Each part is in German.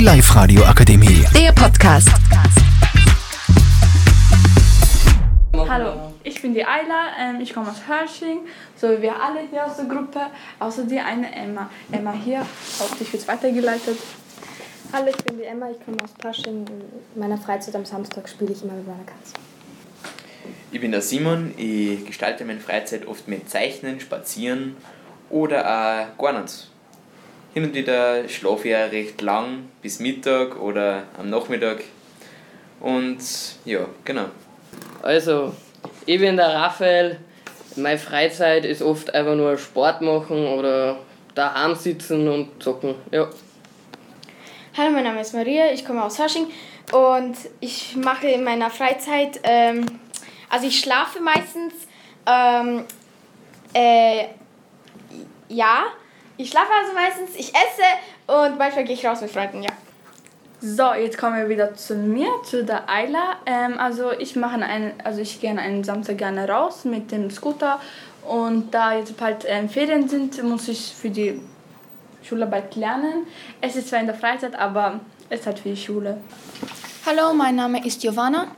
Die Live-Radio Akademie. Der Podcast. Hallo, ich bin die Ayla, ähm, ich komme aus Hörsching, so wie wir alle hier aus der Gruppe, außer die eine Emma. Emma hier, hoffentlich wird weitergeleitet. Hallo, ich bin die Emma, ich komme aus Pasching. In meiner Freizeit am Samstag spiele ich immer mit meiner Katze. Ich bin der Simon, ich gestalte meine Freizeit oft mit Zeichnen, Spazieren oder auch gar nichts. Hin und wieder schlafe ich auch recht lang, bis Mittag oder am Nachmittag. Und ja, genau. Also, ich bin der Raphael. Meine Freizeit ist oft einfach nur Sport machen oder daheim sitzen und zocken. Ja. Hallo, mein Name ist Maria, ich komme aus Hörsching und ich mache in meiner Freizeit, ähm, also ich schlafe meistens, ähm, äh, ja, ich schlafe also meistens, ich esse und manchmal gehe ich raus mit Freunden, ja. So, jetzt kommen wir wieder zu mir, zu der Ayla. Ähm, also ich mache einen, also ich gehe einen Samstag gerne raus mit dem Scooter und da jetzt bald ähm, Ferien sind, muss ich für die Schularbeit lernen. Es ist zwar in der Freizeit, aber es ist halt für die Schule. Hallo, mein Name ist Giovanna.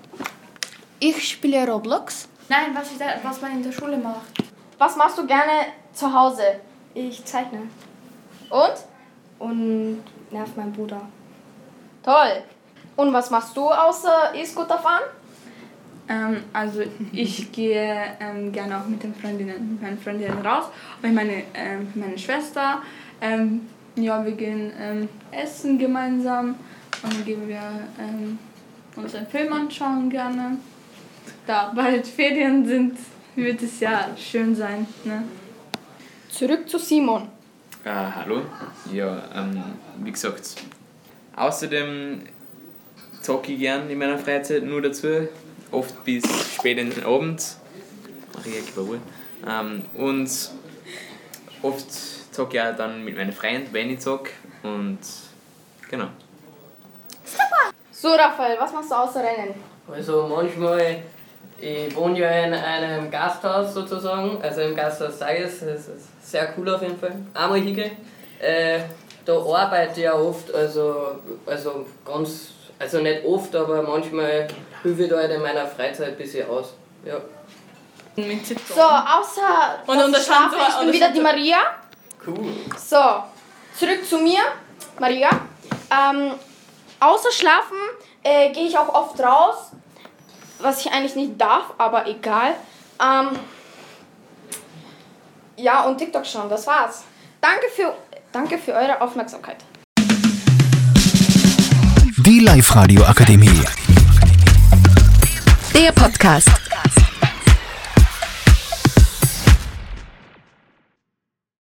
Ich spiele Roblox. Nein, was, ich da, was man in der Schule macht. Was machst du gerne zu Hause? Ich zeichne Und? und nerv meinen Bruder. Toll. Und was machst du außer E-Scooter fahren? Ähm, also ich gehe ähm, gerne auch mit den Freundinnen, mit meinen Freundinnen raus. Und meine, ähm, meine Schwester. Ähm, ja, wir gehen ähm, essen gemeinsam. Und dann gehen wir ähm, uns einen Film anschauen gerne. Da bald Ferien sind, wird es ja schön sein. Ne? Zurück zu Simon. Äh, hallo. Ja, ähm, wie gesagt, außerdem zocke ich gern in meiner Freizeit nur dazu, oft bis spät in den Abend. Mache ich eigentlich wohl. Ähm, und oft zocke ich auch dann mit meinen Freunden, wenn ich zocke. Und genau. So, Raphael, was machst du außer Rennen? Also manchmal, ich wohne ja in einem Gasthaus sozusagen, also im Gasthaus Sages, das ist sehr cool auf jeden Fall. Einmal hingehen. Äh, da arbeite ich ja oft, also, also ganz, also nicht oft, aber manchmal helfe ich da halt in meiner Freizeit ein bisschen aus. Ja. So, außer Und ich schlafe, Schandor- ich bin wieder die Maria. Cool. So, zurück zu mir, Maria. Ähm, außer Schlafen äh, gehe ich auch oft raus, was ich eigentlich nicht darf, aber egal. Ähm, ja, und TikTok schauen, das war's. Danke für, danke für eure Aufmerksamkeit. Die Live-Radio Akademie. Der Podcast.